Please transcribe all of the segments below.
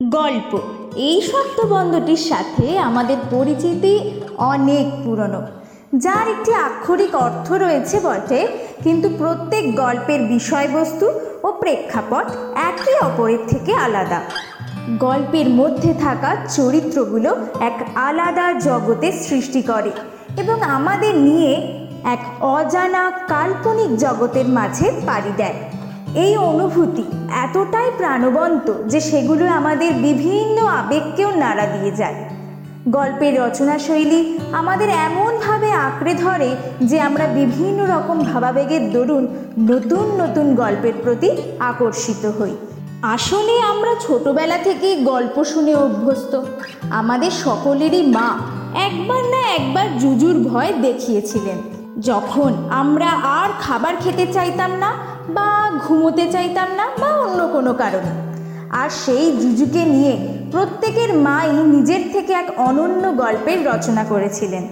গল্প। এই শব্দবন্ধটির সাথে আমাদের পরিচিতি অনেক পুরনো। যার একটি আক্ষরিক অর্থ রয়েছে বটে, কিন্তু প্রত্যেক গল্পের বিষয়বস্তু ও প্রেক্ষাপট একে অপরের থেকে আলাদা। গল্পের মধ্যে থাকা চরিত্রগুলো এক আলাদা জগতের সৃষ্টি করে এবং আমাদের নিয়ে এক অজানা কাল্পনিক জগতের মাঝে পাড়ি দেয়। এই অনুভূতি এতটাই প্রাণবন্ত যে সেগুলো আমাদের বিভিন্ন আবেগকেও নাড়া দিয়ে যায়। গল্পের রচনা শৈলী আমাদের এমনভাবে আঁকড়ে ধরে যে আমরা বিভিন্ন রকম ভাবাবেগের দরুন নতুন নতুন গল্পের প্রতি আকর্ষিত হই। আসলে আমরা ছোটবেলা থেকেই গল্প শুনে অভ্যস্ত। আমাদের সকলেরই মা একবার না একবার জুজুর ভয় দেখিয়েছিলেন। যখন আমরা আর খাবার খেতে চাইতাম না বা ঘুমোতে চাইতাম না বা অন্য কোনো কারণে। আর সেই জুজুকে নিয়ে প্রত্যেকের মাই নিজের থেকে এক অনন্য গল্পের রচনা করেছিলেন।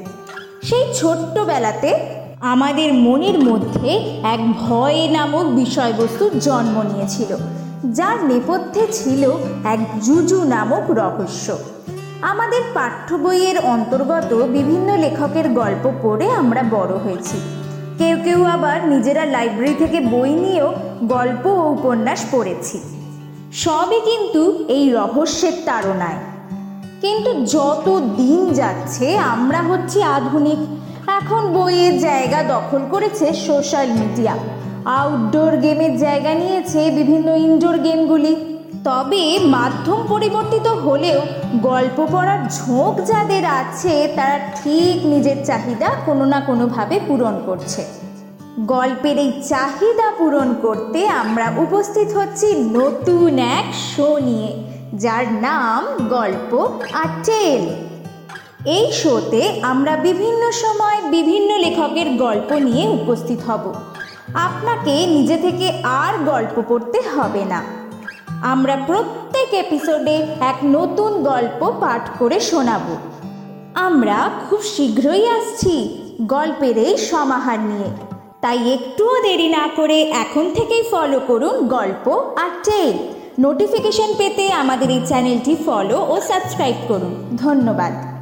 সেই ছোট্টবেলাতে আমাদের মনের মধ্যে এক ভয় নামক বিষয়বস্তুর জন্ম নিয়েছিল, যার নেপথ্যে ছিল এক জুজু নামক রহস্য। আমাদের পাঠ্য বইয়ের অন্তর্গত বিভিন্ন লেখকের গল্প পড়ে আমরা বড় হয়েছি। কেউ কেউ আবার নিজেরা লাইব্রেরি থেকে বই নিয়েও গল্প ও উপন্যাস পড়েছি। সবই কিন্তু এই রহস্যের তাড়নায়। কিন্তু যত দিন যাচ্ছে, আমরা হচ্ছি আধুনিক। এখন বইয়ের জায়গা দখল করেছে সোশ্যাল মিডিয়া। আউটডোর গেমের জায়গা নিয়েছে বিভিন্ন ইনডোর গেমগুলি। তবে মাধ্যম পরিবর্তিত হলেও গল্প পড়ার ঝোঁক যাদের আছে, তারা ঠিক নিজের চাহিদা কোনো না কোনোভাবে পূরণ করছে। গল্পের এই চাহিদা পূরণ করতে আমরা উপস্থিত হচ্ছি নতুন এক শো নিয়ে, যার নাম গল্প আর টেল এই শোতে আমরা বিভিন্ন সময় বিভিন্ন লেখকের গল্প নিয়ে উপস্থিত হব। আপনাকে নিজে থেকে আর গল্প পড়তে হবে না। আমরা প্রত্যেক এপিসোডে এক নতুন গল্প পাঠ করে শোনাব। আমরা খুব শীঘ্রই আসছি গল্পের এই সমাহার নিয়ে। তাই একটুও দেরি না করে এখন থেকেই ফলো করুন গল্প আর টেল নোটিফিকেশন পেতে আমাদের এই চ্যানেলটি ফলো ও সাবস্ক্রাইব করুন। ধন্যবাদ।